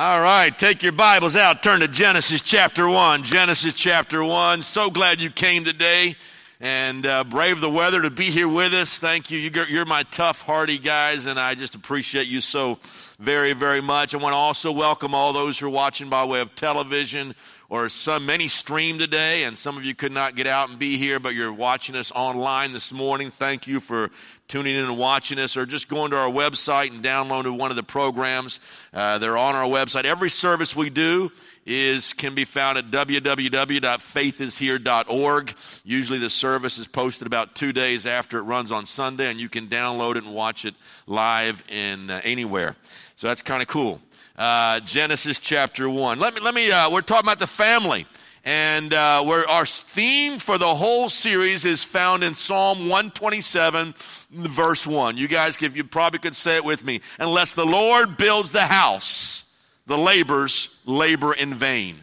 All right, take your Bibles out, turn to Genesis chapter 1. Genesis chapter 1. So glad you came today and uh, brave the weather to be here with us. Thank you. You're my tough, hardy guys, and I just appreciate you so very, very much. I want to also welcome all those who are watching by way of television or some many stream today, and some of you could not get out and be here, but you're watching us online this morning. Thank you for tuning in and watching us, or just going to our website and downloading one of the programs. Uh, they're on our website. Every service we do is can be found at www.faithishere.org. Usually the service is posted about two days after it runs on Sunday, and you can download it and watch it live in uh, anywhere. So that's kind of cool. Uh, Genesis chapter one. Let me let me. Uh, we're talking about the family. And uh, where our theme for the whole series is found in Psalm 127, verse 1. You guys, if you probably could say it with me. Unless the Lord builds the house, the laborers labor in vain.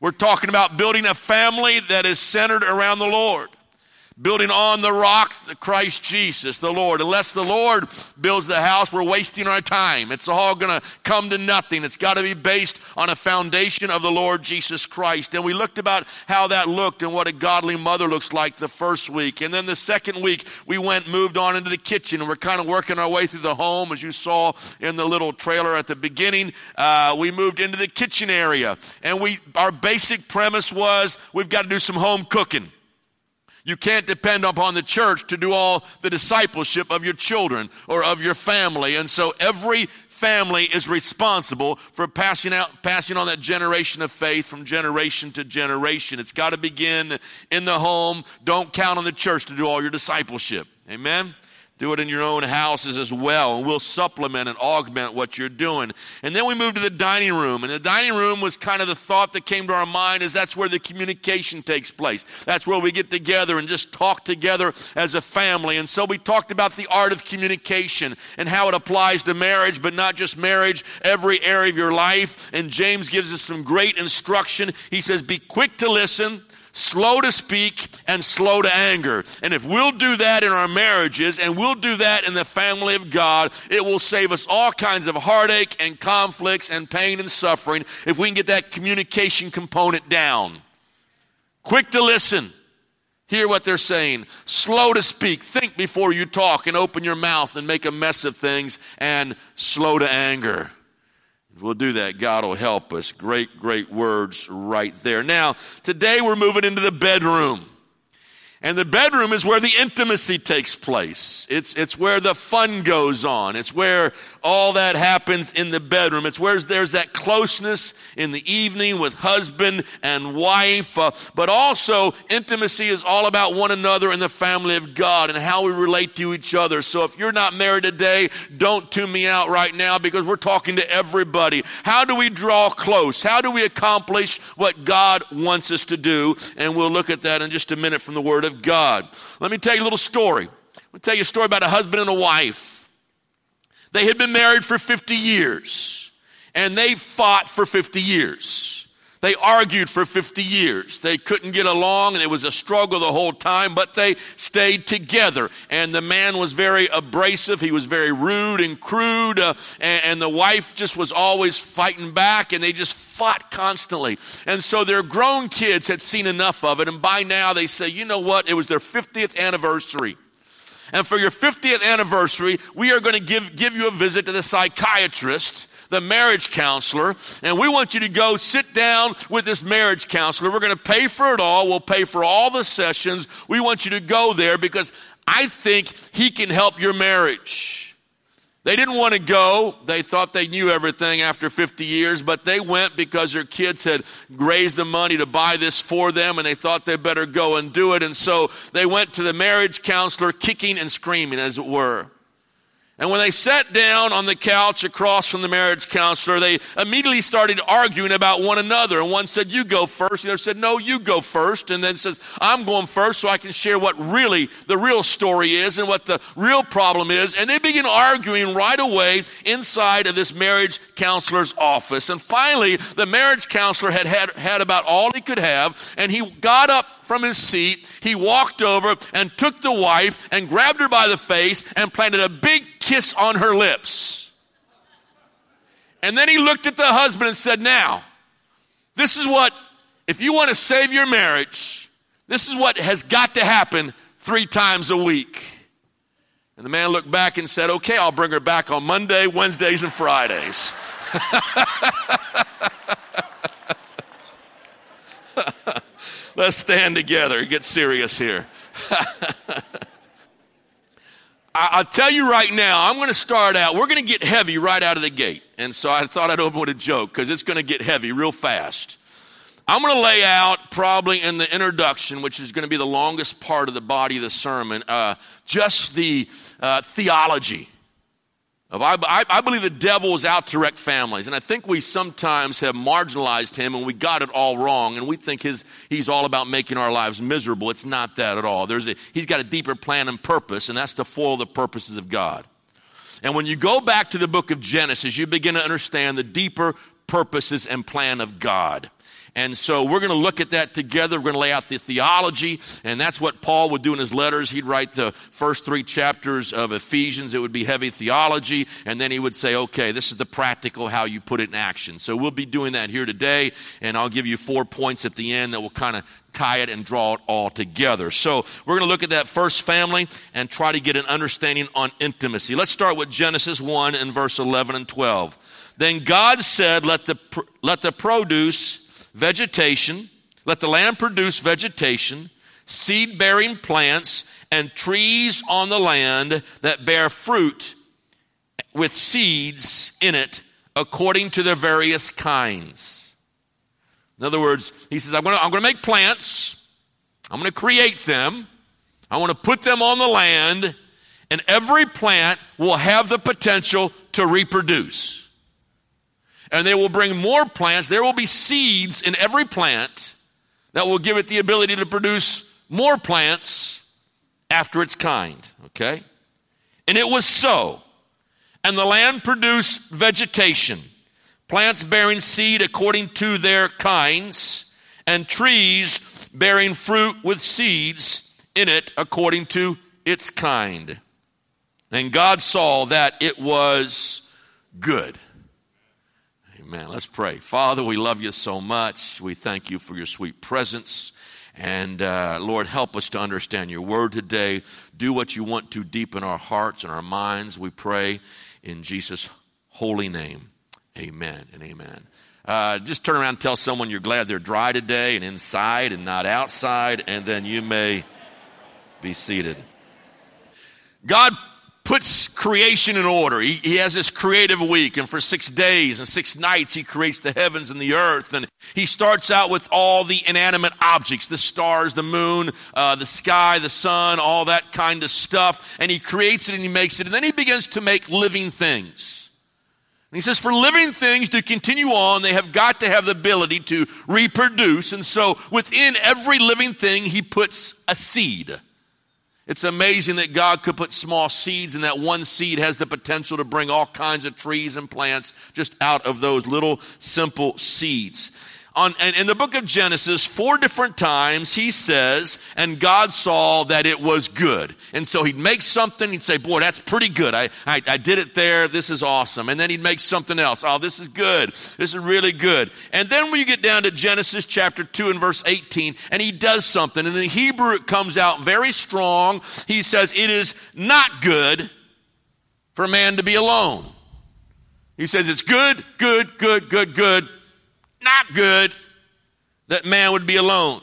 We're talking about building a family that is centered around the Lord building on the rock, Christ Jesus, the Lord. Unless the Lord builds the house, we're wasting our time. It's all going to come to nothing. It's got to be based on a foundation of the Lord Jesus Christ. And we looked about how that looked and what a godly mother looks like the first week. And then the second week, we went, moved on into the kitchen, and we're kind of working our way through the home, as you saw in the little trailer at the beginning. Uh, we moved into the kitchen area, and we our basic premise was we've got to do some home cooking. You can't depend upon the church to do all the discipleship of your children or of your family. And so every family is responsible for passing out passing on that generation of faith from generation to generation. It's got to begin in the home. Don't count on the church to do all your discipleship. Amen. Do it in your own houses as well, and we'll supplement and augment what you're doing. And then we moved to the dining room, and the dining room was kind of the thought that came to our mind is that's where the communication takes place. That's where we get together and just talk together as a family. And so we talked about the art of communication and how it applies to marriage, but not just marriage, every area of your life. And James gives us some great instruction. He says, Be quick to listen slow to speak, and slow to anger. And if we'll do that in our marriages and we'll do that in the family of God, it will save us all kinds of heartache and conflicts and pain and suffering if we can get that communication component down. Quick to listen. Hear what they're saying. Slow to speak. Think before you talk and open your mouth and make a mess of things. And slow to anger. If we'll do that, God will help us. Great, great words right there. Now, today we're moving into the bedroom. And the bedroom is where the intimacy takes place. It's, it's where the fun goes on. It's where all that happens in the bedroom. It's where there's that closeness in the evening with husband and wife. Uh, but also, intimacy is all about one another in the family of God and how we relate to each other. So if you're not married today, don't tune me out right now because we're talking to everybody. How do we draw close? How do we accomplish what God wants us to do? And we'll look at that in just a minute from the Word of of God. Let me tell you a little story. I'll tell you a story about a husband and a wife. They had been married for 50 years, and they fought for 50 years. They argued for 50 years. They couldn't get along, and it was a struggle the whole time, but they stayed together. And the man was very abrasive. He was very rude and crude, uh, and, and the wife just was always fighting back, and they just fought constantly. And so their grown kids had seen enough of it, and by now they say, you know what? It was their 50th anniversary. And for your 50th anniversary, we are going to give, give you a visit to the psychiatrist the marriage counselor, and we want you to go sit down with this marriage counselor. We're going to pay for it all. We'll pay for all the sessions. We want you to go there because I think he can help your marriage. They didn't want to go. They thought they knew everything after 50 years, but they went because their kids had raised the money to buy this for them and they thought they better go and do it. And so they went to the marriage counselor kicking and screaming, as it were. And when they sat down on the couch across from the marriage counselor, they immediately started arguing about one another. And one said, You go first. The other said, No, you go first. And then says, I'm going first so I can share what really the real story is and what the real problem is. And they begin arguing right away inside of this marriage counselor's office. And finally, the marriage counselor had had, had about all he could have. And he got up from his seat, he walked over and took the wife and grabbed her by the face and planted a big kiss on her lips. And then he looked at the husband and said, Now, this is what, if you want to save your marriage, this is what has got to happen three times a week. And the man looked back and said, Okay, I'll bring her back on Monday, Wednesdays, and Fridays. Let's stand together. Get serious here. I'll tell you right now, I'm going to start out, we're going to get heavy right out of the gate. And so I thought I'd open with a joke because it's going to get heavy real fast. I'm going to lay out, probably in the introduction, which is going to be the longest part of the body of the sermon, uh, just the uh, theology I, I, I, believe the devil is out to wreck families, and I think we sometimes have marginalized him and we got it all wrong, and we think his, he's all about making our lives miserable. It's not that at all. There's a, he's got a deeper plan and purpose, and that's to foil the purposes of God. And when you go back to the book of Genesis, you begin to understand the deeper purposes and plan of God. And so we're going to look at that together. We're going to lay out the theology, and that's what Paul would do in his letters. He'd write the first three chapters of Ephesians. It would be heavy theology, and then he would say, okay, this is the practical how you put it in action. So we'll be doing that here today, and I'll give you four points at the end that will kind of tie it and draw it all together. So we're going to look at that first family and try to get an understanding on intimacy. Let's start with Genesis 1 and verse 11 and 12. Then God said, let the, let the produce vegetation, let the land produce vegetation, seed bearing plants, and trees on the land that bear fruit with seeds in it according to their various kinds. In other words, he says, I'm going to, make plants, I'm going to create them, I want to put them on the land, and every plant will have the potential to reproduce and they will bring more plants. There will be seeds in every plant that will give it the ability to produce more plants after its kind. Okay? And it was so. And the land produced vegetation, plants bearing seed according to their kinds, and trees bearing fruit with seeds in it according to its kind. And God saw that it was good. Amen. Let's pray. Father, we love you so much. We thank you for your sweet presence. And uh, Lord, help us to understand your word today. Do what you want to deep in our hearts and our minds, we pray in Jesus' holy name. Amen and amen. Uh, just turn around and tell someone you're glad they're dry today and inside and not outside, and then you may be seated. God puts creation in order. He, he, has this creative week, and for six days and six nights, he creates the heavens and the earth. And he starts out with all the inanimate objects the stars, the moon, uh, the sky, the sun, all that kind of stuff. And he creates it and he makes it. And then he begins to make living things. And he says, for living things to continue on, they have got to have the ability to reproduce. And so within every living thing, he puts a seed. It's amazing that God could put small seeds and that one seed has the potential to bring all kinds of trees and plants just out of those little simple seeds on, in the book of Genesis, four different times he says, and God saw that it was good. And so he'd make something, he'd say, boy, that's pretty good. I, I, I did it there. This is awesome. And then he'd make something else. Oh, this is good. This is really good. And then when you get down to Genesis chapter 2 and verse 18, and he does something. And in the Hebrew, it comes out very strong. He says, it is not good for man to be alone. He says, it's good, good, good, good, good not good that man would be alone.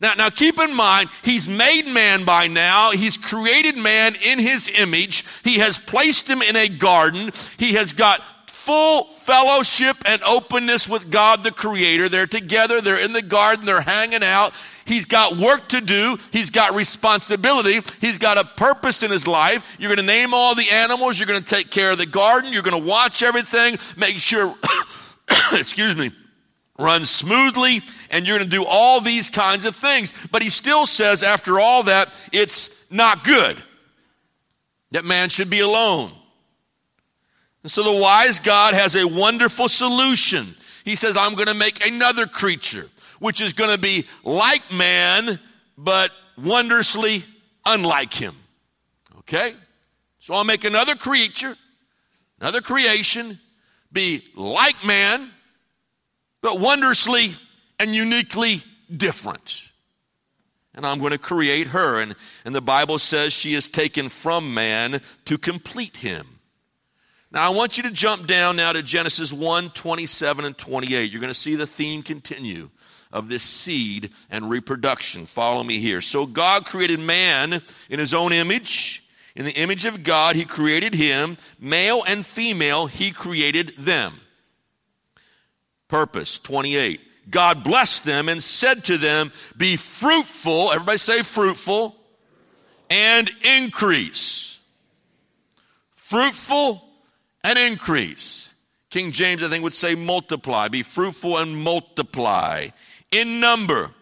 Now, now keep in mind, he's made man by now. He's created man in his image. He has placed him in a garden. He has got full fellowship and openness with God the Creator. They're together, they're in the garden, they're hanging out. He's got work to do. He's got responsibility. He's got a purpose in his life. You're going to name all the animals. You're going to take care of the garden. You're going to watch everything, make sure, excuse me, runs smoothly, and you're going to do all these kinds of things. But he still says, after all that, it's not good that man should be alone. And so the wise God has a wonderful solution. He says, I'm going to make another creature, which is going to be like man, but wondrously unlike him. Okay? So I'll make another creature, another creation, be like man, but wondrously and uniquely different. And I'm going to create her. And, and the Bible says she is taken from man to complete him. Now, I want you to jump down now to Genesis 1 27 and 28. You're going to see the theme continue of this seed and reproduction. Follow me here. So, God created man in his own image. In the image of God, he created him. Male and female, he created them. Purpose 28. God blessed them and said to them, Be fruitful, everybody say fruitful, and increase. Fruitful and increase. King James, I think, would say multiply. Be fruitful and multiply. In number,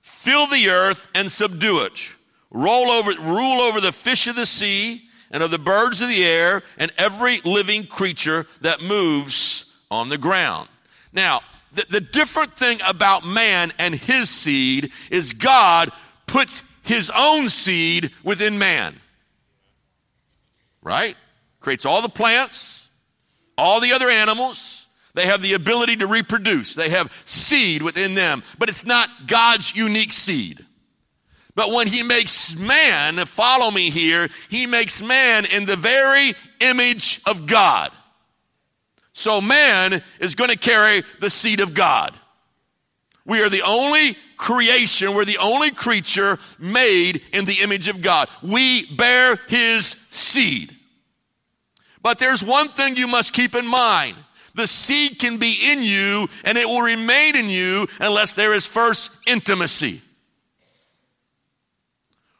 fill the earth and subdue it. Roll over, rule over the fish of the sea and of the birds of the air and every living creature that moves on the ground. Now, the, the different thing about man and his seed is God puts his own seed within man. Right? Creates all the plants, all the other animals, they have the ability to reproduce. They have seed within them, but it's not God's unique seed. But when he makes man, follow me here, he makes man in the very image of God. So man is going to carry the seed of God. We are the only creation, we're the only creature made in the image of God. We bear his seed. But there's one thing you must keep in mind. The seed can be in you and it will remain in you unless there is first intimacy.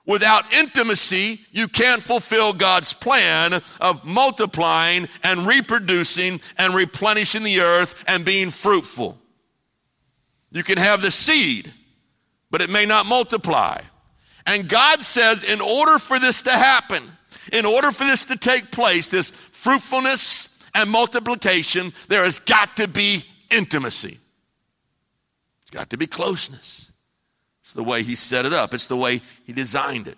Without intimacy, you can't fulfill God's plan of multiplying and reproducing and replenishing the earth and being fruitful. You can have the seed, but it may not multiply. And God says, in order for this to happen, in order for this to take place, this fruitfulness and multiplication, there has got to be intimacy. It's got to be closeness. The way he set it up, it's the way he designed it.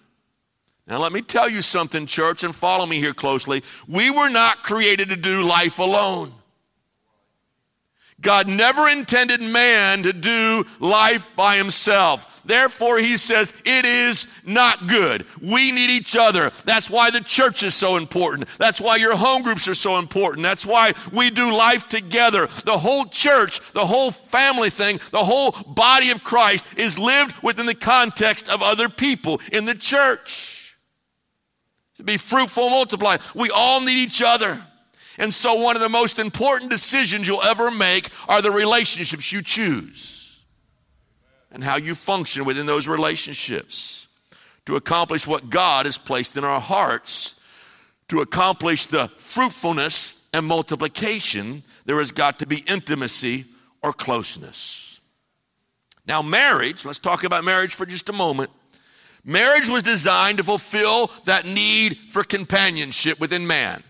Now, let me tell you something, church, and follow me here closely. We were not created to do life alone. God never intended man to do life by himself. Therefore, he says, it is not good. We need each other. That's why the church is so important. That's why your home groups are so important. That's why we do life together. The whole church, the whole family thing, the whole body of Christ is lived within the context of other people in the church. To be fruitful, multiply. We all need each other. And so, one of the most important decisions you'll ever make are the relationships you choose and how you function within those relationships to accomplish what God has placed in our hearts. To accomplish the fruitfulness and multiplication, there has got to be intimacy or closeness. Now, marriage, let's talk about marriage for just a moment. Marriage was designed to fulfill that need for companionship within man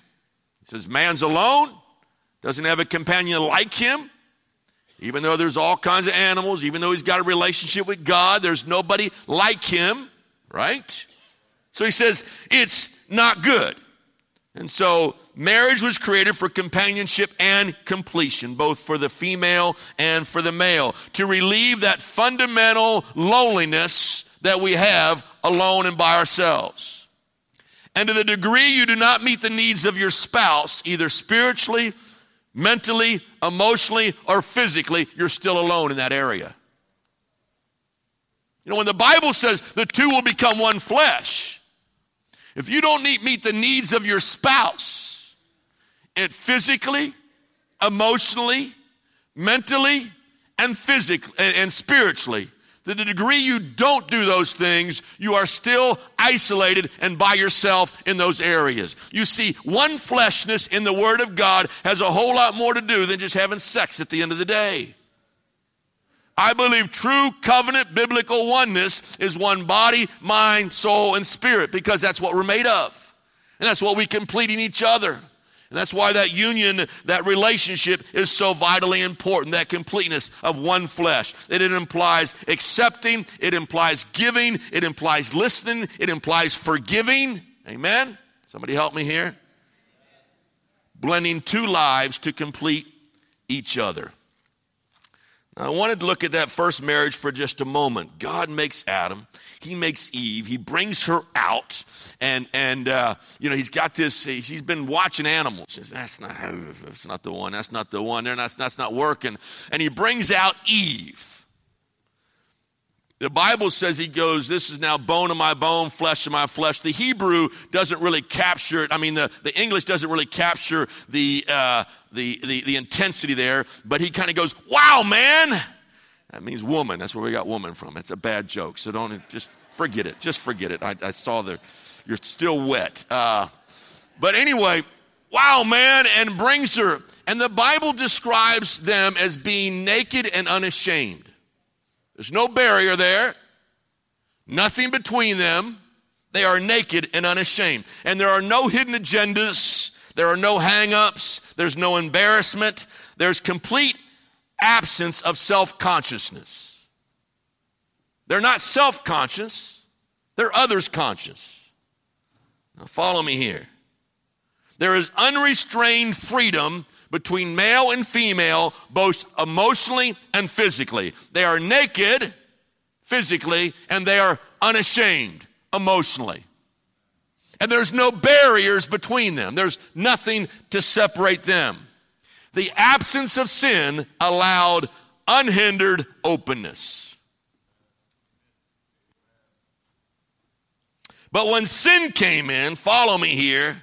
It says, Man's alone, doesn't have a companion like him. Even though there's all kinds of animals, even though he's got a relationship with God, there's nobody like him, right? So he says, it's not good. And so marriage was created for companionship and completion, both for the female and for the male, to relieve that fundamental loneliness that we have alone and by ourselves. And to the degree you do not meet the needs of your spouse, either spiritually, mentally, emotionally, or physically, you're still alone in that area. You know, when the Bible says the two will become one flesh, if you don't meet the needs of your spouse, it physically, emotionally, mentally, and physically and spiritually. To the degree you don't do those things, you are still isolated and by yourself in those areas. You see, one fleshness in the Word of God has a whole lot more to do than just having sex at the end of the day. I believe true covenant biblical oneness is one body, mind, soul, and spirit because that's what we're made of. And that's what we complete in each other. And that's why that union, that relationship is so vitally important, that completeness of one flesh. That it implies accepting, it implies giving, it implies listening, it implies forgiving. Amen? Somebody help me here. Blending two lives to complete each other. I wanted to look at that first marriage for just a moment. God makes Adam he makes Eve. He brings her out, and and uh, you know he's got this. He's been watching animals. Says, that's not that's not the one. That's not the one. There, that's that's not working. And he brings out Eve. The Bible says he goes, This is now bone of my bone, flesh of my flesh. The Hebrew doesn't really capture it. I mean, the, the English doesn't really capture the, uh, the, the, the intensity there, but he kind of goes, Wow, man. That means woman. That's where we got woman from. It's a bad joke. So don't just forget it. Just forget it. I, I saw the, you're still wet. Uh, but anyway, wow, man, and brings her. And the Bible describes them as being naked and unashamed. There's no barrier there, nothing between them. They are naked and unashamed. And there are no hidden agendas, there are no hang ups, there's no embarrassment, there's complete absence of self consciousness. They're not self conscious, they're others conscious. Now, follow me here. There is unrestrained freedom between male and female, both emotionally and physically. They are naked physically, and they are unashamed emotionally. And there's no barriers between them, there's nothing to separate them the absence of sin allowed unhindered openness. But when sin came in, follow me here,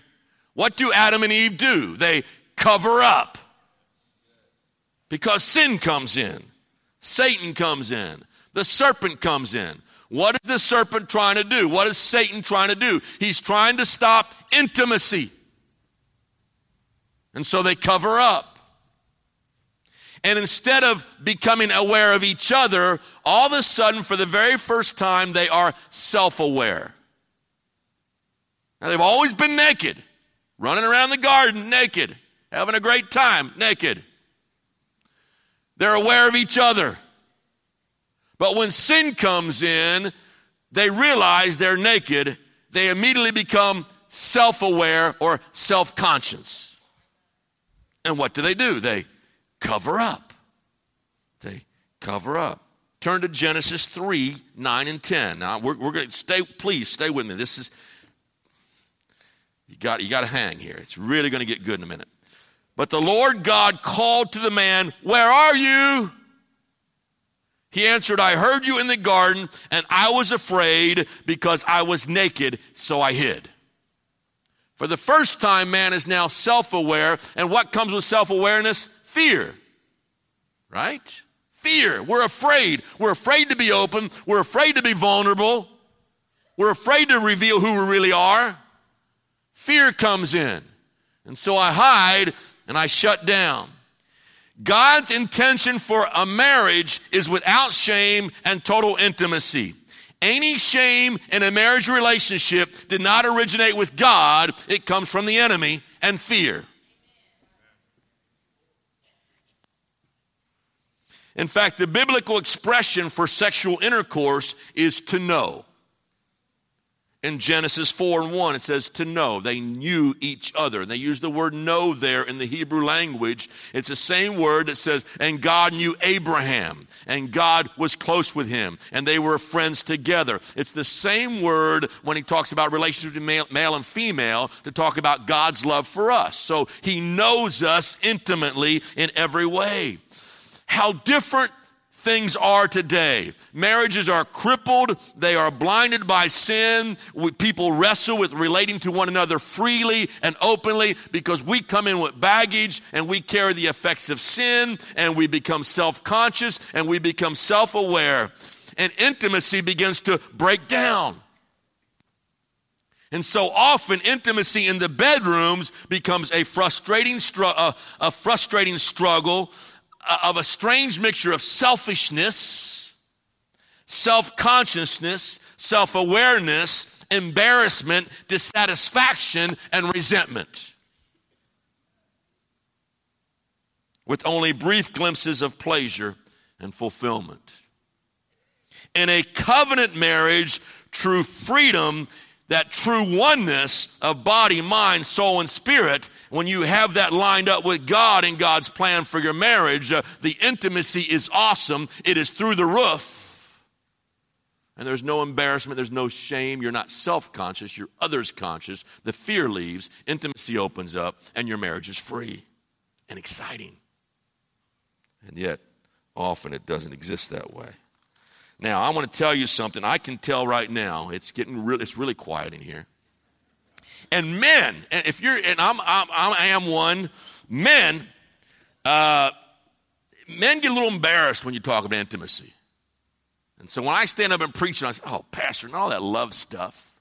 what do Adam and Eve do? They cover up. Because sin comes in, Satan comes in, the serpent comes in. What is the serpent trying to do? What is Satan trying to do? He's trying to stop intimacy. And so they cover up. And instead of becoming aware of each other, all of a sudden, for the very first time, they are self aware. Now, they've always been naked, running around the garden naked, having a great time naked. They're aware of each other. But when sin comes in, they realize they're naked. They immediately become self aware or self conscious. And what do they do? They cover up. They cover up. Turn to Genesis 3 9 and 10. Now, we're, we're going to stay, please stay with me. This is, you got, you got to hang here. It's really going to get good in a minute. But the Lord God called to the man, Where are you? He answered, I heard you in the garden, and I was afraid because I was naked, so I hid. For the first time, man is now self aware. And what comes with self awareness? Fear. Right? Fear. We're afraid. We're afraid to be open. We're afraid to be vulnerable. We're afraid to reveal who we really are. Fear comes in. And so I hide and I shut down. God's intention for a marriage is without shame and total intimacy. Any shame in a marriage relationship did not originate with God, it comes from the enemy and fear. In fact, the biblical expression for sexual intercourse is to know. In Genesis 4 and 1, it says to know. They knew each other. And they use the word know there in the Hebrew language. It's the same word that says, and God knew Abraham, and God was close with him, and they were friends together. It's the same word when he talks about relationship between male, male and female to talk about God's love for us. So he knows us intimately in every way how different things are today. Marriages are crippled, they are blinded by sin. We, people wrestle with relating to one another freely and openly because we come in with baggage and we carry the effects of sin and we become self conscious and we become self aware. And intimacy begins to break down. And so often, intimacy in the bedrooms becomes a frustrating, str- uh, a frustrating struggle Uh, of a strange mixture of selfishness, self consciousness, self awareness, embarrassment, dissatisfaction, and resentment. With only brief glimpses of pleasure and fulfillment. In a covenant marriage, true freedom that true oneness of body, mind, soul, and spirit, when you have that lined up with God and God's plan for your marriage, uh, the intimacy is awesome. It is through the roof. And there's no embarrassment, there's no shame. You're not self conscious, you're others conscious. The fear leaves, intimacy opens up, and your marriage is free and exciting. And yet, often it doesn't exist that way. Now, I want to tell you something. I can tell right now it's getting it's really quiet in here. And men, and if you're, and I'm, I'm I am one, men, uh, men get a little embarrassed when you talk about intimacy. And so when I stand up and preach, and I say, "Oh, pastor, and all that love stuff."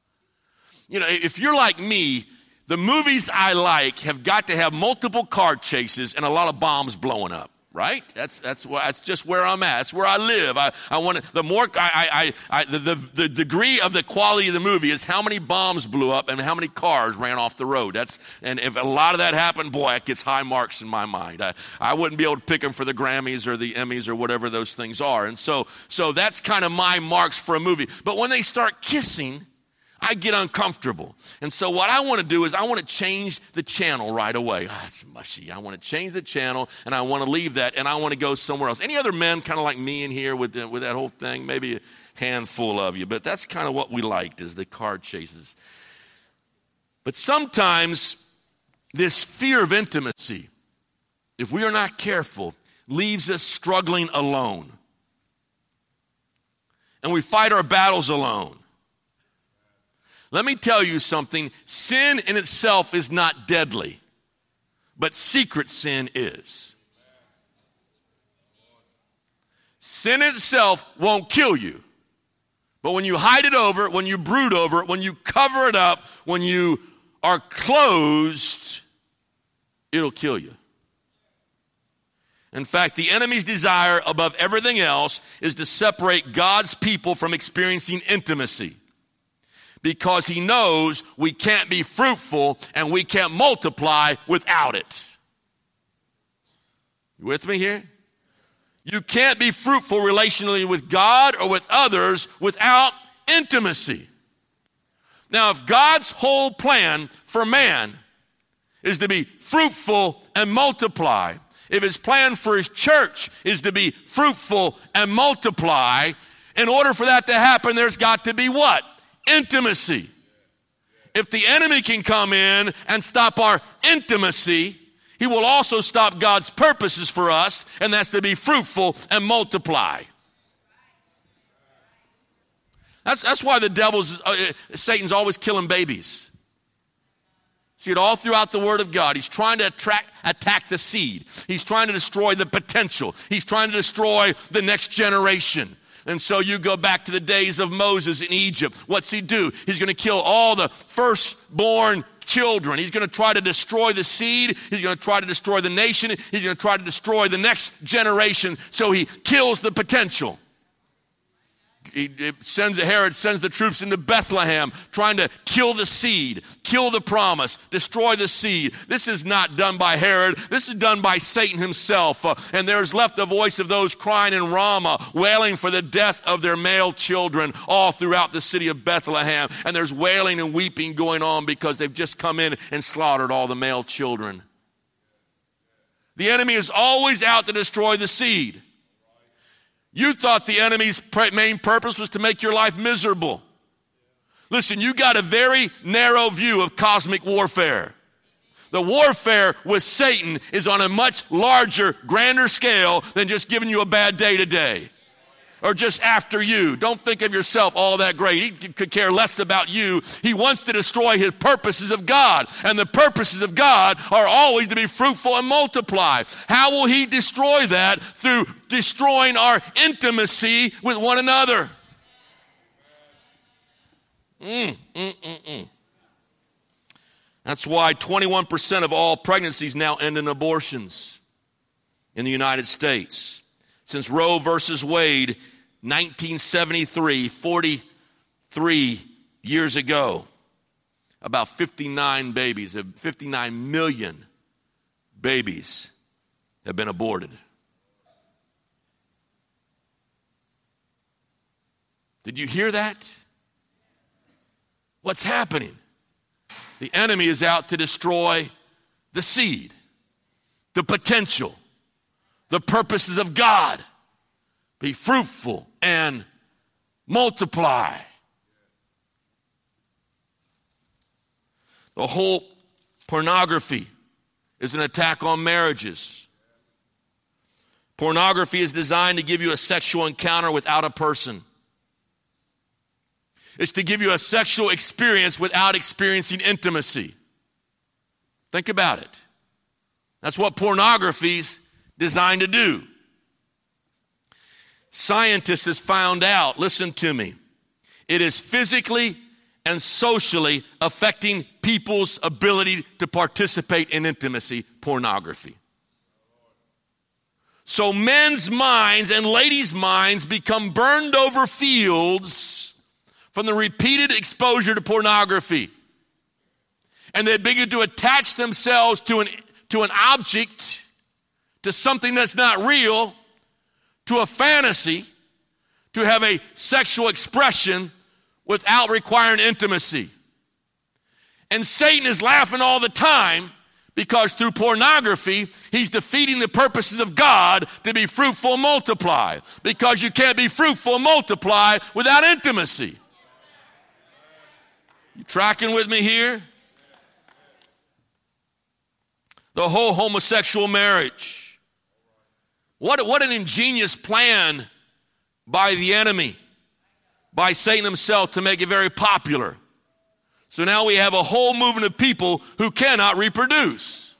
You know, if you're like me, the movies I like have got to have multiple car chases and a lot of bombs blowing up right? That's that's that's just where I'm at. That's where I live. I, I want the more I, I, I the, the, the degree of the quality of the movie is how many bombs blew up and how many cars ran off the road. That's and if a lot of that happened, boy, it gets high marks in my mind. I, I wouldn't be able to pick them for the Grammys or the Emmys or whatever those things are. And so so that's kind of my marks for a movie. But when they start kissing I get uncomfortable. And so, what I want to do is, I want to change the channel right away. Ah, it's mushy. I want to change the channel and I want to leave that and I want to go somewhere else. Any other men kind of like me in here with, the, with that whole thing? Maybe a handful of you, but that's kind of what we liked is the card chases. But sometimes this fear of intimacy, if we are not careful, leaves us struggling alone. And we fight our battles alone. Let me tell you something sin in itself is not deadly, but secret sin is. Sin itself won't kill you. But when you hide it over, when you brood over it, when you cover it up, when you are closed, it'll kill you. In fact, the enemy's desire above everything else is to separate God's people from experiencing intimacy because he knows we can't be fruitful and we can't multiply without it. You with me here? You can't be fruitful relationally with God or with others without intimacy. Now, if God's whole plan for man is to be fruitful and multiply, if his plan for his church is to be fruitful and multiply, in order for that to happen, there's got to be what? Intimacy. If the enemy can come in and stop our intimacy, he will also stop God's purposes for us, and that's to be fruitful and multiply. That's, that's why the devil's, uh, uh, Satan's always killing babies. See it all throughout the Word of God. He's trying to attract, attack the seed. He's trying to destroy the potential. He's trying to destroy the next generation. And so you go back to the days of Moses in Egypt. What's he do? He's going to kill all the firstborn children. He's going to try to destroy the seed. He's going to try to destroy the nation. He's going to try to destroy the next generation. So he kills the potential he, sends Herod sends the troops into Bethlehem trying to kill the seed, kill the promise, destroy the seed. This is not done by Herod. This is done by Satan himself. Uh, and there's left the voice of those crying in Ramah, wailing for the death of their male children all throughout the city of Bethlehem. And there's wailing and weeping going on because they've just come in and slaughtered all the male children. The enemy is always out to destroy the seed. You thought the enemy's main purpose was to make your life miserable. Listen, you got a very narrow view of cosmic warfare. The warfare with Satan is on a much larger, grander scale than just giving you a bad day today. Or just after you. Don't think of yourself all that great. He could care less about you. He wants to destroy his purposes of God. And the purposes of God are always to be fruitful and multiply. How will he destroy that? Through destroying our intimacy with one another. Mm, mm, mm, mm. That's why 21% of all pregnancies now end in abortions in the United States. Since Roe versus Wade, 1973, 43 years ago, about 59 babies, 59 million babies have been aborted. Did you hear that? What's happening? The enemy is out to destroy the seed, the potential, the purposes of God. Be fruitful and multiply. The whole pornography is an attack on marriages. Pornography is designed to give you a sexual encounter without a person. It's to give you a sexual experience without experiencing intimacy. Think about it. That's what pornography's designed to do. Scientists has found out, listen to me, it is physically and socially affecting people's ability to participate in intimacy, pornography. So men's minds and ladies' minds become burned over fields from the repeated exposure to pornography. And they begin to attach themselves to an, to an object, to something that's not real, to a fantasy, to have a sexual expression without requiring intimacy. And Satan is laughing all the time because through pornography, he's defeating the purposes of God to be fruitful multiply. Because you can't be fruitful multiply without intimacy. You tracking with me here? The whole homosexual marriage. What, what an ingenious plan by the enemy, by Satan himself to make it very popular. So now we have a whole movement of people who cannot reproduce.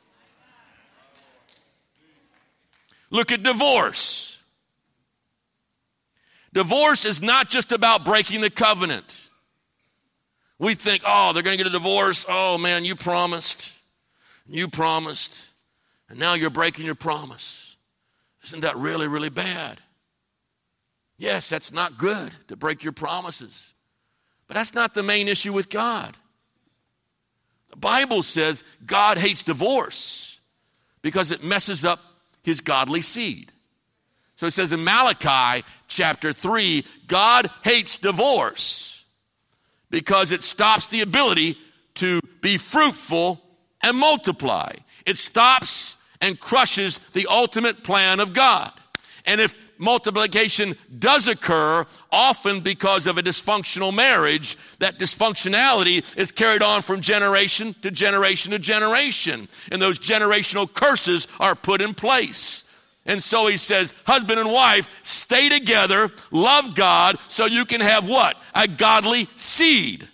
Look at divorce. Divorce is not just about breaking the covenant. We think, oh, they're going to get a divorce. Oh, man, you promised. You promised. And now you're breaking your promise. Isn't that really, really bad? Yes, that's not good to break your promises. But that's not the main issue with God. The Bible says God hates divorce because it messes up his godly seed. So it says in Malachi chapter 3 God hates divorce because it stops the ability to be fruitful and multiply. It stops and crushes the ultimate plan of God. And if multiplication does occur, often because of a dysfunctional marriage, that dysfunctionality is carried on from generation to generation to generation. And those generational curses are put in place. And so he says, husband and wife, stay together, love God, so you can have what? A godly seed.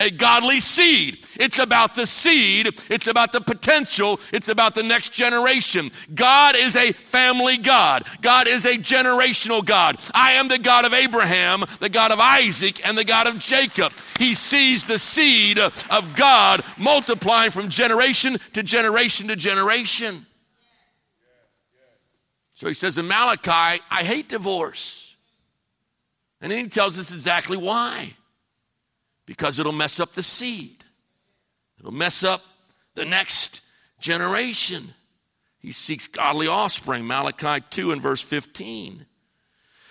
A godly seed. It's about the seed, it's about the potential, it's about the next generation. God is a family God, God is a generational God. I am the God of Abraham, the God of Isaac, and the God of Jacob. He sees the seed of God multiplying from generation to generation to generation. So he says in Malachi, I hate divorce. And then he tells us exactly why because it'll mess up the seed, it'll mess up the next generation. He seeks godly offspring, Malachi 2 and verse 15.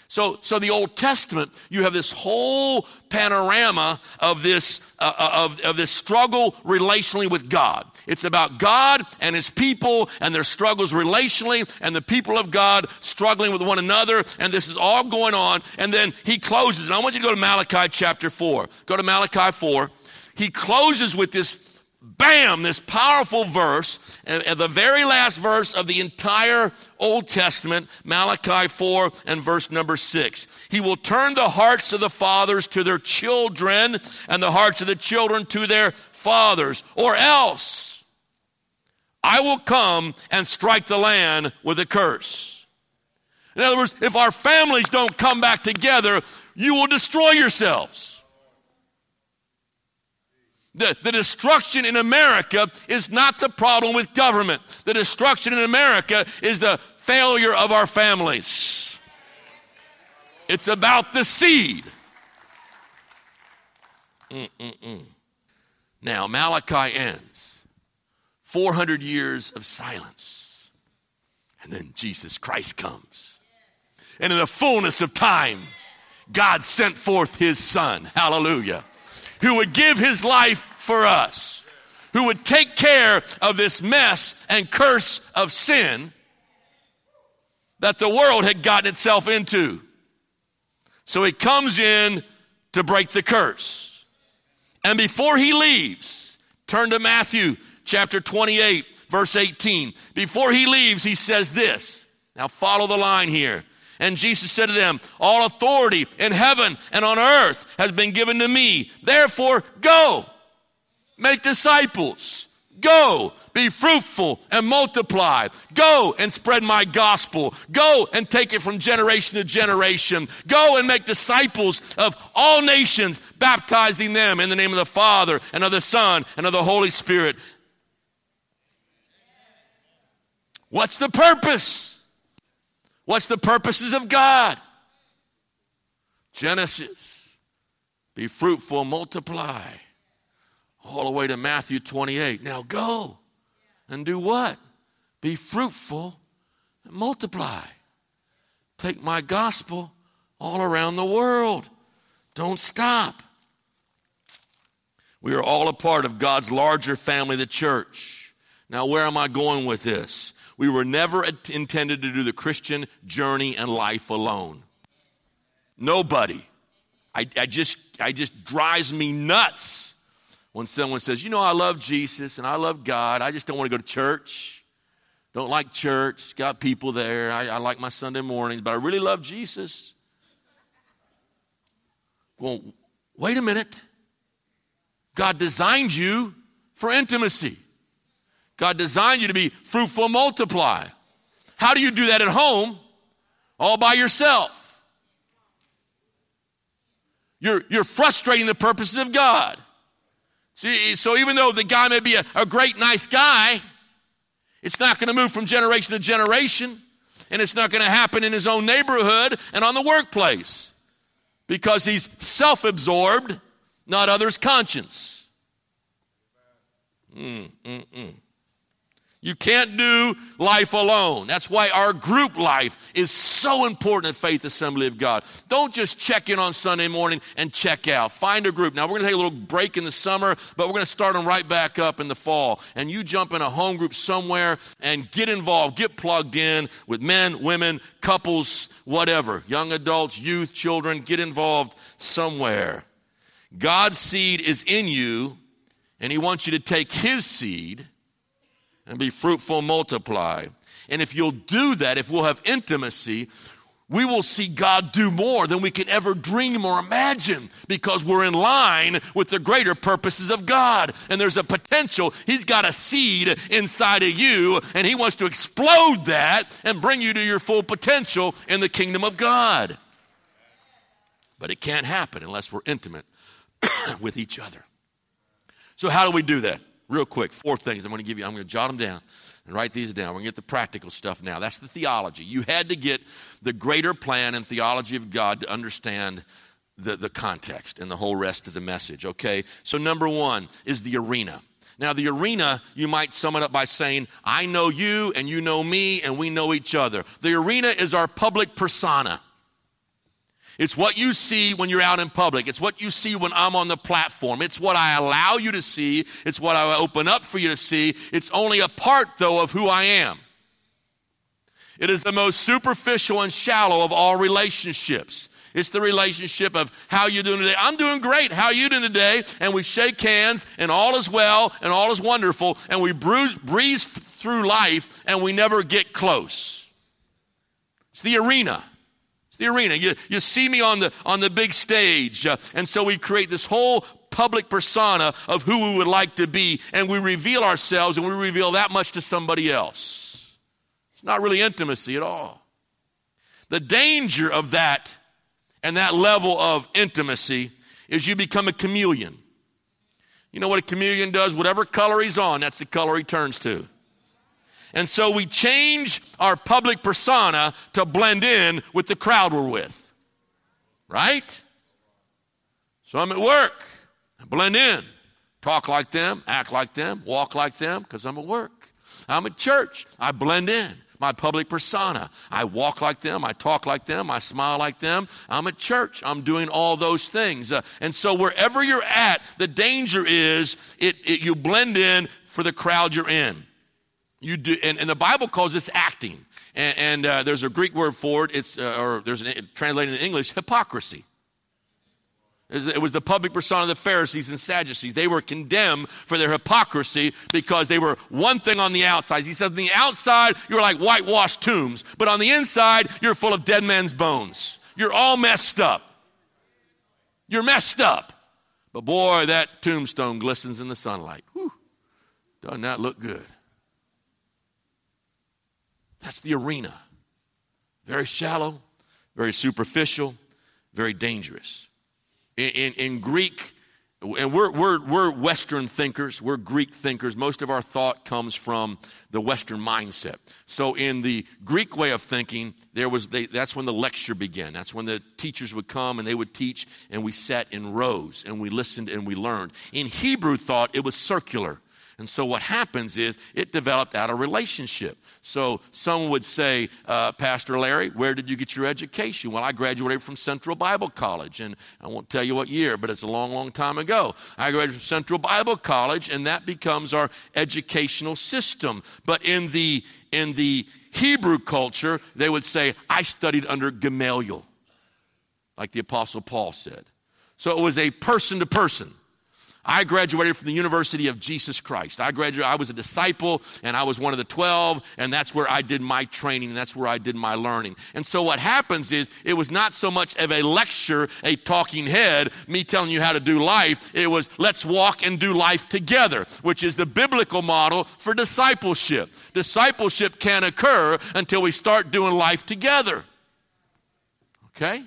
So, so the Old Testament, you have this whole panorama of this, uh, uh, of, of this struggle relationally with God. It's about God and His people and their struggles relationally and the people of God struggling with one another. And this is all going on. And then He closes. And I want you to go to Malachi chapter 4. Go to Malachi 4. He closes with this bam, this powerful verse, the very last verse of the entire Old Testament, Malachi 4 and verse number 6. He will turn the hearts of the fathers to their children and the hearts of the children to their fathers, or else I will come and strike the land with a curse. In other words, if our families don't come back together, you will destroy yourselves. The, the destruction in America is not the problem with government. The destruction in America is the failure of our families. It's about the seed. Mm-mm-mm. Now, Malachi ends 400 years of silence. And then Jesus Christ comes. And in the fullness of time, God sent forth his son. Hallelujah who would give his life for us, who would take care of this mess and curse of sin that the world had gotten itself into. So he comes in to break the curse. And before he leaves, turn to Matthew chapter 28, verse 18. Before he leaves, he says this. Now follow the line here. And Jesus said to them, All authority in heaven and on earth has been given to me. Therefore, go, make disciples. Go, be fruitful and multiply. Go and spread my gospel. Go and take it from generation to generation. Go and make disciples of all nations, baptizing them in the name of the Father and of the Son and of the Holy Spirit. What's the purpose? What's the purposes of God? Genesis, be fruitful, multiply. All the way to Matthew 28. Now go and do what? Be fruitful and multiply. Take my gospel all around the world. Don't stop. We are all a part of God's larger family, the church. Now, where am I going with this? We were never intended to do the Christian journey and life alone. Nobody. I, I just, I just drives me nuts when someone says, you know, I love Jesus and I love God. I just don't want to go to church. Don't like church. Got people there. I, I like my Sunday mornings, but I really love Jesus. Well, wait a minute. God designed you for intimacy. God designed you to be fruitful, multiply. How do you do that at home? All by yourself. You're, you're frustrating the purposes of God. See, so even though the guy may be a, a great, nice guy, it's not going to move from generation to generation, and it's not going to happen in his own neighborhood and on the workplace because he's self absorbed, not others' conscience. Mm, mm, mm. You can't do life alone. That's why our group life is so important at Faith Assembly of God. Don't just check in on Sunday morning and check out. Find a group. Now, we're going to take a little break in the summer, but we're going to start them right back up in the fall. And you jump in a home group somewhere and get involved, get plugged in with men, women, couples, whatever, young adults, youth, children, get involved somewhere. God's seed is in you, and He wants you to take His seed and be fruitful, multiply. And if you'll do that, if we'll have intimacy, we will see God do more than we can ever dream or imagine because we're in line with the greater purposes of God. And there's a potential. He's got a seed inside of you, and He wants to explode that and bring you to your full potential in the kingdom of God. But it can't happen unless we're intimate with each other. So, how do we do that? Real quick, four things I'm going to give you. I'm going to jot them down and write these down. We're going to get the practical stuff now. That's the theology. You had to get the greater plan and theology of God to understand the, the context and the whole rest of the message, okay? So, number one is the arena. Now, the arena, you might sum it up by saying, I know you and you know me and we know each other. The arena is our public persona. It's what you see when you're out in public. It's what you see when I'm on the platform. It's what I allow you to see. It's what I open up for you to see. It's only a part, though, of who I am. It is the most superficial and shallow of all relationships. It's the relationship of how you doing today. I'm doing great. How you doing today? And we shake hands and all is well and all is wonderful and we bruise, breeze through life and we never get close. It's the arena. The arena. You, you see me on the, on the big stage. Uh, and so we create this whole public persona of who we would like to be and we reveal ourselves and we reveal that much to somebody else. It's not really intimacy at all. The danger of that and that level of intimacy is you become a chameleon. You know what a chameleon does? Whatever color he's on, that's the color he turns to. And so we change our public persona to blend in with the crowd we're with. Right? So I'm at work. I blend in. Talk like them, act like them, walk like them, because I'm at work. I'm at church. I blend in my public persona. I walk like them, I talk like them, I smile like them. I'm at church. I'm doing all those things. Uh, and so wherever you're at, the danger is it, it, you blend in for the crowd you're in. You do, and, and the Bible calls this acting. And, and uh, there's a Greek word for it. It's uh, or there's an translated in English hypocrisy. It was the public persona of the Pharisees and Sadducees. They were condemned for their hypocrisy because they were one thing on the outside. He says, on the outside, you're like whitewashed tombs, but on the inside, you're full of dead men's bones. You're all messed up. You're messed up. But boy, that tombstone glistens in the sunlight. Whew. Doesn't that look good? That's the arena. Very shallow, very superficial, very dangerous in, in, in Greek, and we're, we're, we're Western thinkers, we're Greek thinkers. Most of our thought comes from the Western mindset. So, in the Greek way of thinking, there was they, that's when the lecture began. That's when the teachers would come and they would teach, and we sat in rows and we listened and we learned. In Hebrew thought, it was circular. And so what happens is it developed out of relationship. So someone would say, uh, Pastor Larry, where did you get your education? Well, I graduated from Central Bible College, and I won't tell you what year, but it's a long, long time ago. I graduated from Central Bible College, and that becomes our educational system. But in the in the Hebrew culture, they would say, I studied under Gamaliel, like the Apostle Paul said. So it was a person to person. I graduated from the University of Jesus Christ. I graduated, I was a disciple and I was one of the 12 and that's where I did my training and that's where I did my learning. And so what happens is it was not so much of a lecture, a talking head, me telling you how to do life. It was let's walk and do life together, which is the biblical model for discipleship. Discipleship can't occur until we start doing life together. Okay?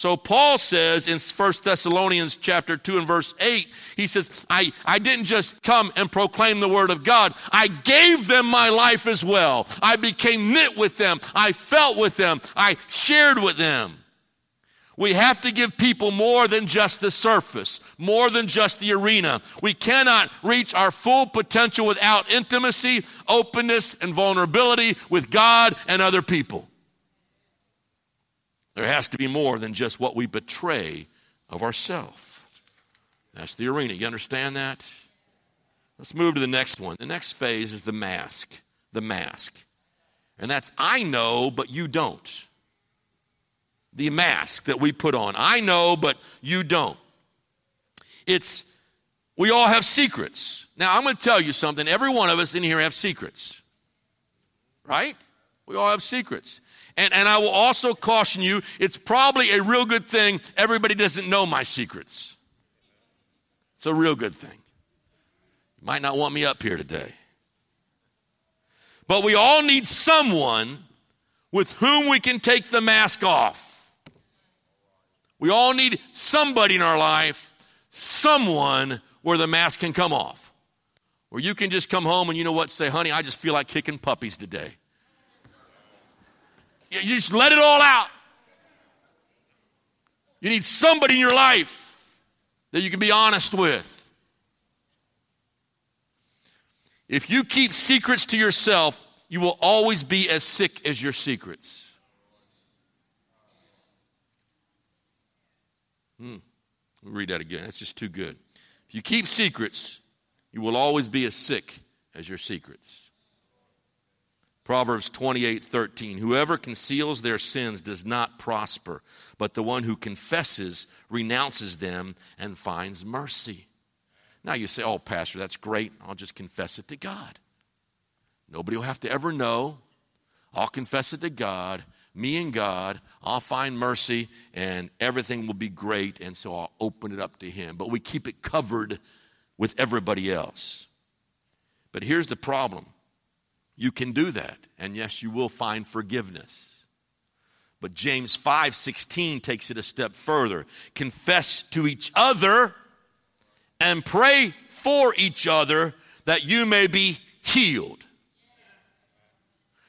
So Paul says in 1 Thessalonians chapter 2 and verse 8, he says, I, I didn't just come and proclaim the word of God. I gave them my life as well. I became knit with them. I felt with them. I shared with them. We have to give people more than just the surface, more than just the arena. We cannot reach our full potential without intimacy, openness, and vulnerability with God and other people. There has to be more than just what we betray of ourselves. That's the arena. You understand that? Let's move to the next one. The next phase is the mask. The mask. And that's I know, but you don't. The mask that we put on. I know, but you don't. It's, we all have secrets. Now, I'm going to tell you something. Every one of us in here have secrets. Right? We all have secrets. And, and I will also caution you it's probably a real good thing everybody doesn't know my secrets. It's a real good thing. You might not want me up here today. But we all need someone with whom we can take the mask off. We all need somebody in our life, someone where the mask can come off. Where you can just come home and you know what, say, honey, I just feel like kicking puppies today. You just let it all out. You need somebody in your life that you can be honest with. If you keep secrets to yourself, you will always be as sick as your secrets. Hmm. Me read that again. That's just too good. If you keep secrets, you will always be as sick as your secrets. Proverbs 28 13. Whoever conceals their sins does not prosper, but the one who confesses renounces them and finds mercy. Now you say, Oh, Pastor, that's great. I'll just confess it to God. Nobody will have to ever know. I'll confess it to God, me and God. I'll find mercy, and everything will be great. And so I'll open it up to Him. But we keep it covered with everybody else. But here's the problem you can do that, and yes, you will find forgiveness. But James 5:16 takes it a step further. Confess to each other and pray for each other that you may be healed.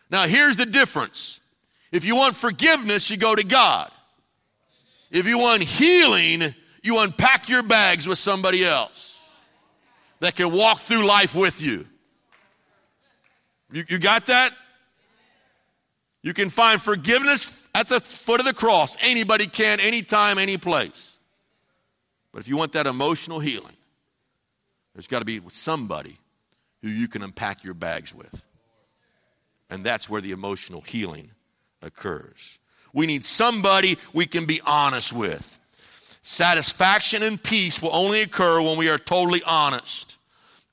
Now, here's the difference. If you want forgiveness, you go to God. If you want healing, you unpack your bags with somebody else that can walk through life with you. You, you got that? You can find forgiveness at the foot of the cross. Anybody can, anytime, any place. But if you want that emotional healing, there's got to be somebody who you can unpack your bags with. And that's where the emotional healing occurs. We need somebody we can be honest with. Satisfaction and peace will only occur when we are totally honest.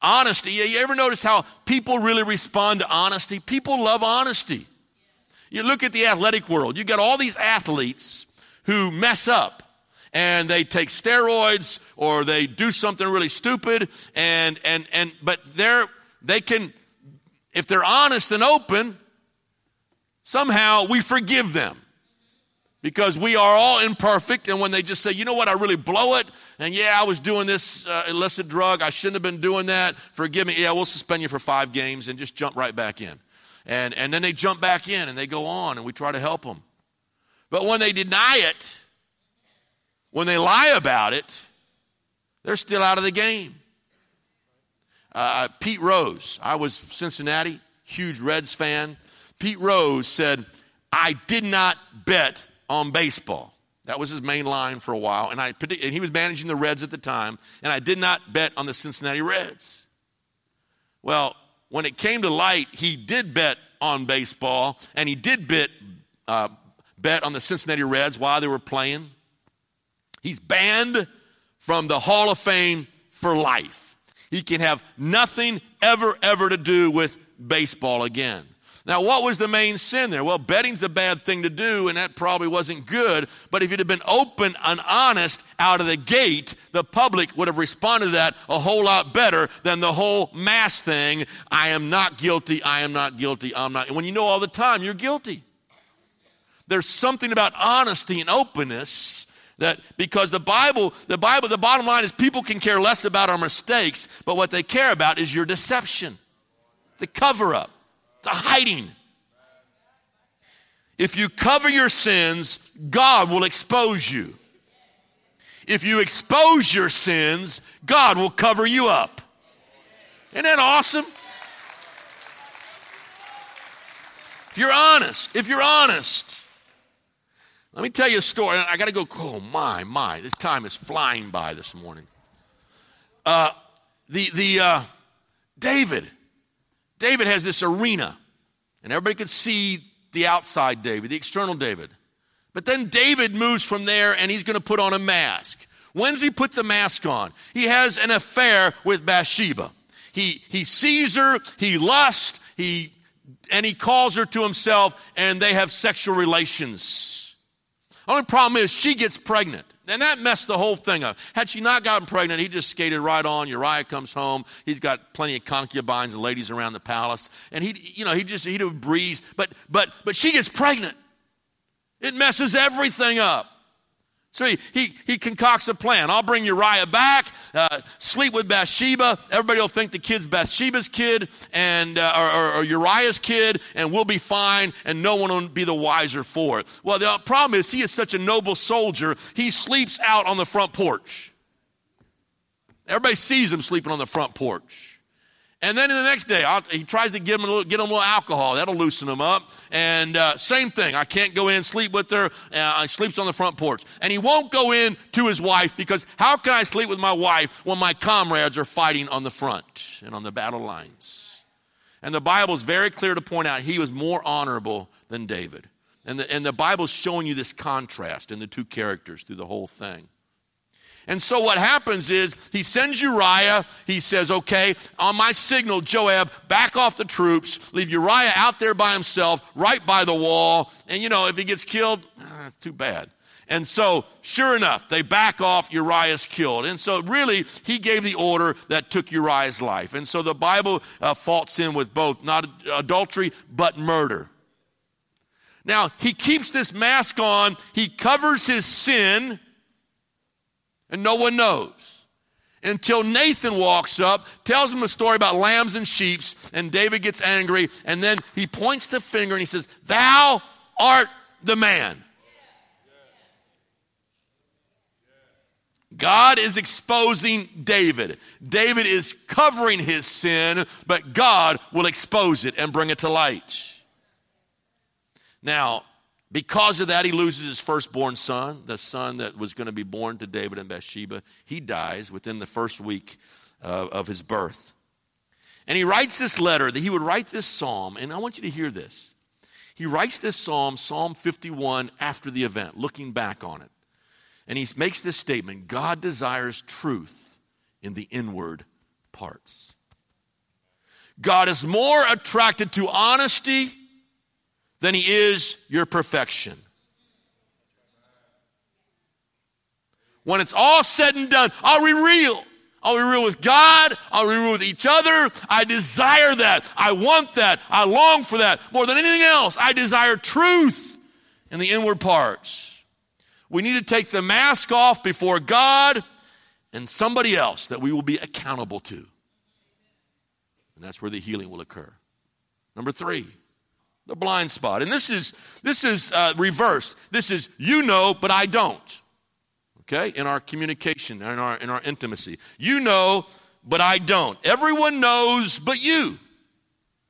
Honesty, you ever notice how people really respond to honesty? People love honesty. You look at the athletic world, you got all these athletes who mess up and they take steroids or they do something really stupid and and and but they're they can if they're honest and open somehow we forgive them because we are all imperfect and when they just say you know what? I really blow it and yeah i was doing this uh, illicit drug. I shouldn't have been doing that. Forgive me. Yeah we'll suspend you for five games and just jump right back in. And, and then they jump back in and they go on and we try to help them. But when they deny it when they lie about it, they're still out of the game. Uh, Pete Rose, I was Cincinnati, huge Reds fan. Pete Rose said, I did not bet on baseball. That was his main line for a while. And, I, and he was managing the Reds at the time. And I did not bet on the Cincinnati Reds. Well, when it came to light, he did bet on baseball. And he did bet, uh, bet on the Cincinnati Reds while they were playing. He's banned from the Hall of Fame for life. He can have nothing ever, ever to do with baseball again. Now, what was the main sin there? Well, betting's a bad thing to do, and that probably wasn't good. But if you'd have been open and honest out of the gate, the public would have responded to that a whole lot better than the whole mass thing. I am not guilty. I am not guilty. I'm not. And when you know all the time you're guilty, there's something about honesty and openness that because the Bible, the Bible, the bottom line is people can care less about our mistakes, but what they care about is your deception, the cover up, hiding. If you cover your sins, God will expose you. If you expose your sins, God will cover you up. Isn't that awesome? If you're honest, if you're honest, let me tell you a story. I got to go. Oh, my, my. This time is flying by this morning. Uh, the, the, uh, David. David has this arena, and everybody could see the outside David, the external David. But then David moves from there and he's going to put on a mask. When does he put the mask on? He has an affair with Bathsheba. He, he sees her, he lusts, he, and he calls her to himself, and they have sexual relations. Only problem is she gets pregnant. And that messed the whole thing up. Had she not gotten pregnant, he just skated right on. Uriah comes home. He's got plenty of concubines and ladies around the palace. And he, you know, he just, he'd have breezed. But, but, but she gets pregnant. It messes everything up. So he, he, he concocts a plan. I'll bring Uriah back, uh, sleep with Bathsheba. Everybody will think the kid's Bathsheba's kid and, uh, or, or, or, Uriah's kid, and we'll be fine, and no one will be the wiser for it. Well, the problem is he is such a noble soldier, he sleeps out on the front porch. Everybody sees him sleeping on the front porch. And then the next day, I'll, he tries to get him, a little, get him a little alcohol. That'll loosen him up. And uh, same thing. I can't go in, sleep with her. Uh, he sleeps on the front porch. And he won't go in to his wife because how can I sleep with my wife when my comrades are fighting on the front and on the battle lines? And the Bible is very clear to point out he was more honorable than David. And the, and the Bible's showing you this contrast in the two characters through the whole thing. And so what happens is he sends Uriah. He says, okay, on my signal, Joab, back off the troops, leave Uriah out there by himself, right by the wall. And you know, if he gets killed, ah, it's too bad. And so, sure enough, they back off, Uriah's killed. And so, really, he gave the order that took Uriah's life. And so, the Bible uh, faults him with both not adultery, but murder. Now, he keeps this mask on, he covers his sin, and no one knows. Until Nathan walks up, tells him a story about lambs and sheep, and David gets angry, and then he points the finger and he says, Thou art the man. God is exposing David. David is covering his sin, but God will expose it and bring it to light. Now, because of that, he loses his firstborn son, the son that was going to be born to David and Bathsheba. He dies within the first week uh, of his birth. And he writes this letter that he would write this psalm, and I want you to hear this. He writes this psalm, Psalm 51, after the event, looking back on it. And he makes this statement God desires truth in the inward parts. God is more attracted to honesty than he is your perfection. When it's all said and done, are we real? Are we real with God? Are we real with each other? I desire that. I want that. I long for that more than anything else. I desire truth in the inward parts. We need to take the mask off before God and somebody else that we will be accountable to. And that's where the healing will occur. Number three, the blind spot. And this is this is uh, reversed. This is you know, but I don't. Okay, in our communication, in our in our intimacy, you know, but I don't. Everyone knows, but you.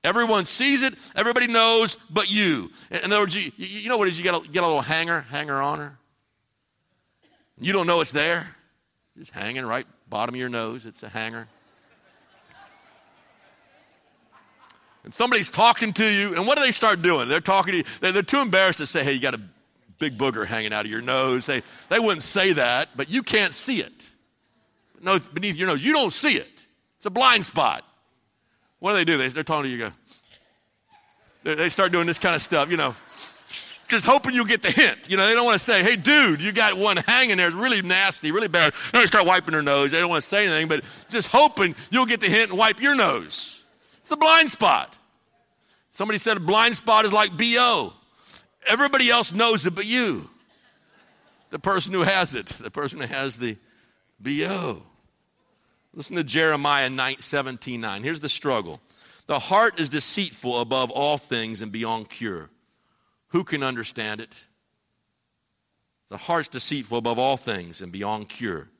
Everyone sees it. Everybody knows, but you. In other words, you, you know what is? You get a, get a little hanger, hanger on her. You don't know it's there. Just hanging right bottom of your nose. It's a hanger. And somebody's talking to you, and what do they start doing? They're talking to you. They're, they're too embarrassed to say, hey, you got a big booger hanging out of your nose. They, they wouldn't say that, but you can't see it. No, beneath your nose. You don't see it. It's a blind spot. What do they do? They, they're talking to you, go. They, they start doing this kind of stuff, you know just hoping you'll get the hint. You know, they don't want to say, hey, dude, you got one hanging there. It's really nasty, really bad. They start wiping their nose. They don't want to say anything, but just hoping you'll get the hint and wipe your nose. It's a blind spot. Somebody said a blind spot is like BO. Everybody else knows it but you. The person who has it, the person who has the BO. Listen to Jeremiah 9, 17 9. Here's the struggle. The heart is deceitful above all things and beyond cure. Who can understand it? The heart's deceitful above all things and beyond cure.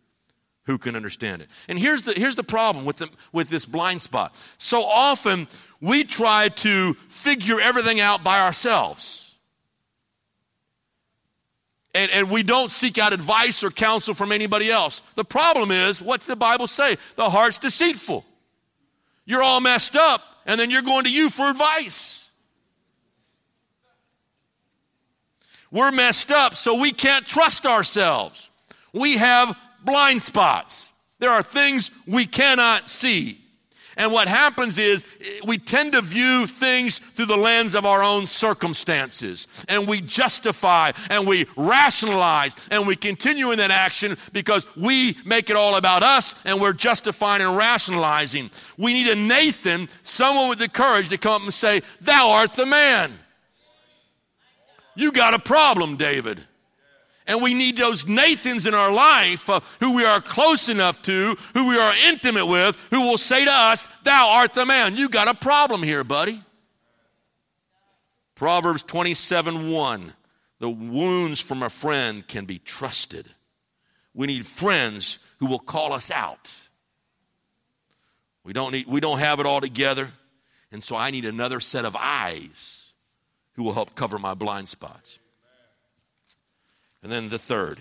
Who can understand it? And here's the, here's the problem with, the, with this blind spot. So often we try to figure everything out by ourselves. And, and we don't seek out advice or counsel from anybody else. The problem is, what's the Bible say? The heart's deceitful. You're all messed up, and then you're going to you for advice. We're messed up, so we can't trust ourselves. We have blind spots. There are things we cannot see. And what happens is eh, we tend to view things through the lens of our own circumstances. And we justify and we rationalize and we continue in that action because we make it all about us and we're justifying and rationalizing. We need a Nathan, someone with the courage to come up and say, Thou art the man. You got a problem, David. And we need those Nathans in our life uh, who we are close enough to, who we are intimate with, who will say to us, Thou art the man. You got a problem here, buddy. Proverbs 27 1. The wounds from a friend can be trusted. We need friends who will call us out. We don't, need, we don't have it all together, and so I need another set of eyes who will help cover my blind spots. And then the third,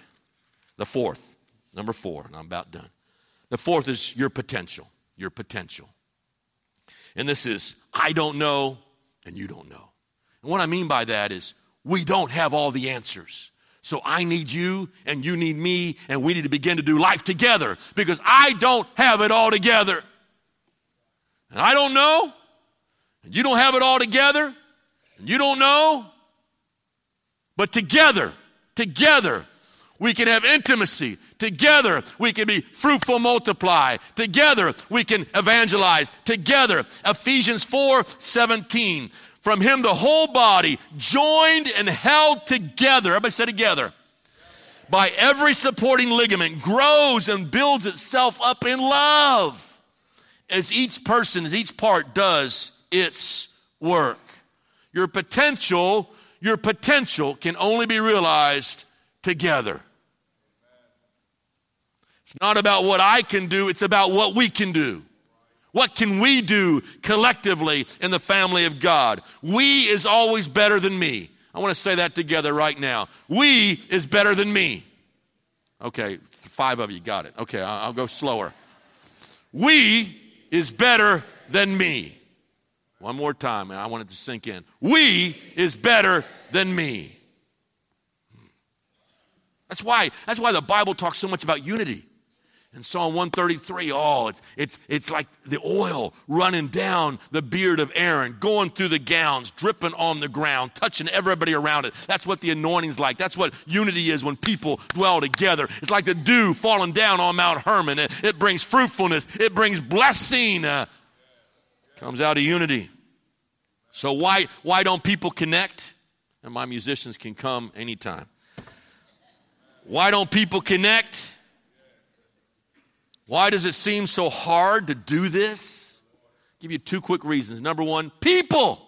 the fourth, number four, and I'm about done. The fourth is your potential. Your potential. And this is, I don't know, and you don't know. And what I mean by that is, we don't have all the answers. So I need you, and you need me, and we need to begin to do life together because I don't have it all together. And I don't know, and you don't have it all together, and you don't know. But together, together, we can have intimacy. Together, we can be fruitful, multiply. Together, we can evangelize. Together, Ephesians 4 17. From him, the whole body, joined and held together. Everybody say together. By every supporting ligament, grows and builds itself up in love as each person, as each part does its work. Your potential, your potential can only be realized together. It's not about what I can do, it's about what we can do. What can we do collectively in the family of God? We is always better than me. I want to say that together right now. We is better than me. Okay, five of you got it. Okay, I'll go slower. We is better than me. One more time, and I want it to sink in. We is better than me. That's why, that's why the Bible talks so much about unity. In Psalm 133, oh, it's, it's, it's like the oil running down the beard of Aaron, going through the gowns, dripping on the ground, touching everybody around it. That's what the anointing's like. That's what unity is when people dwell together. It's like the dew falling down on Mount Hermon. It, it brings fruitfulness, it brings blessing. Uh, comes out of unity. So, why, why don't people connect? And my musicians can come anytime. Why don't people connect? Why does it seem so hard to do this? I'll give you two quick reasons. Number one, people.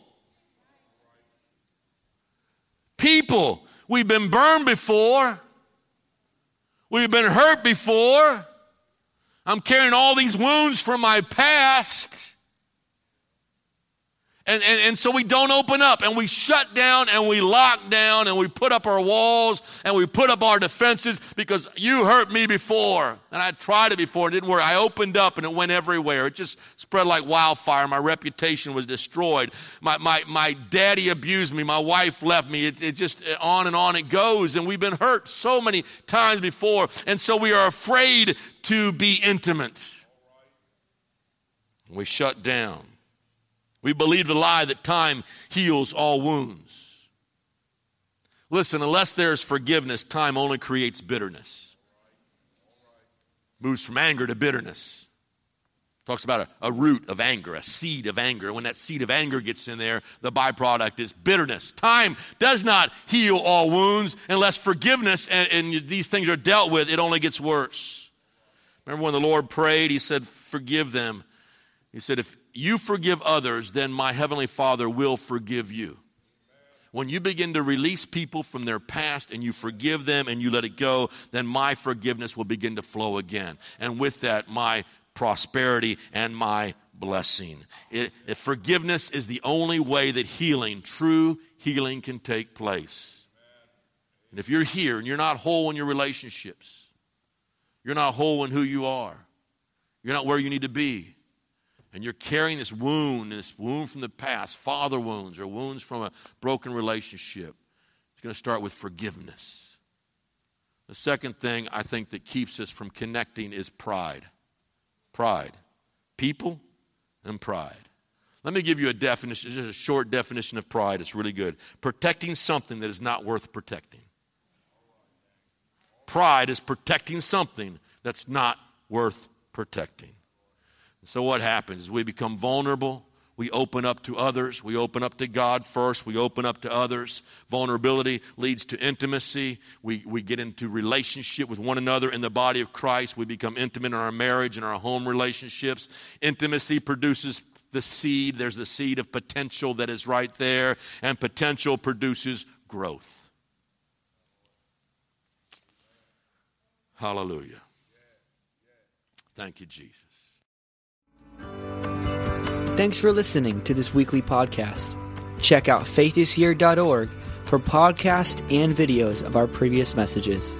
People. We've been burned before. We've been hurt before. I'm carrying all these wounds from my past. And, and, and so we don't open up and we shut down and we lock down and we put up our walls and we put up our defenses because you hurt me before. And I tried it before, it didn't work. I opened up and it went everywhere. It just spread like wildfire. My reputation was destroyed. My, my, my daddy abused me. My wife left me. It, it just on and on it goes. And we've been hurt so many times before. And so we are afraid to be intimate. We shut down. We believe the lie that time heals all wounds. Listen, unless there's forgiveness, time only creates bitterness. Moves from anger to bitterness. Talks about a, a, root of anger, a seed of anger. When that seed of anger gets in there, the byproduct is bitterness. Time does not heal all wounds unless forgiveness and, and these things are dealt with, it only gets worse. Remember when the Lord prayed, He said, Forgive them. He said, If you forgive others, then my Heavenly Father will forgive you. When you begin to release people from their past and you forgive them and you let it go, then my forgiveness will begin to flow again. And with that, my prosperity and my blessing. It, forgiveness is the only way that healing, true healing, can take place. And if you're here and you're not whole in your relationships, you're not whole in who you are, you're not where you need to be, and you're carrying this wound, this wound from the past, father wounds or wounds from a broken relationship, it's going to start with forgiveness. The second thing I think that keeps us from connecting is pride. Pride. People and pride. Let me give you a definition, just a short definition of pride. It's really good. Protecting something that is not worth protecting. Pride is protecting something that's not worth protecting. So, what happens is we become vulnerable. We open up to others. We open up to God first. We open up to others. Vulnerability leads to intimacy. We, we get into relationship with one another in the body of Christ. We become intimate in our marriage and our home relationships. Intimacy produces the seed. There's the seed of potential that is right there, and potential produces growth. Hallelujah. Thank you, Jesus. Thanks for listening to this weekly podcast. Check out faithishere.org for podcasts and videos of our previous messages.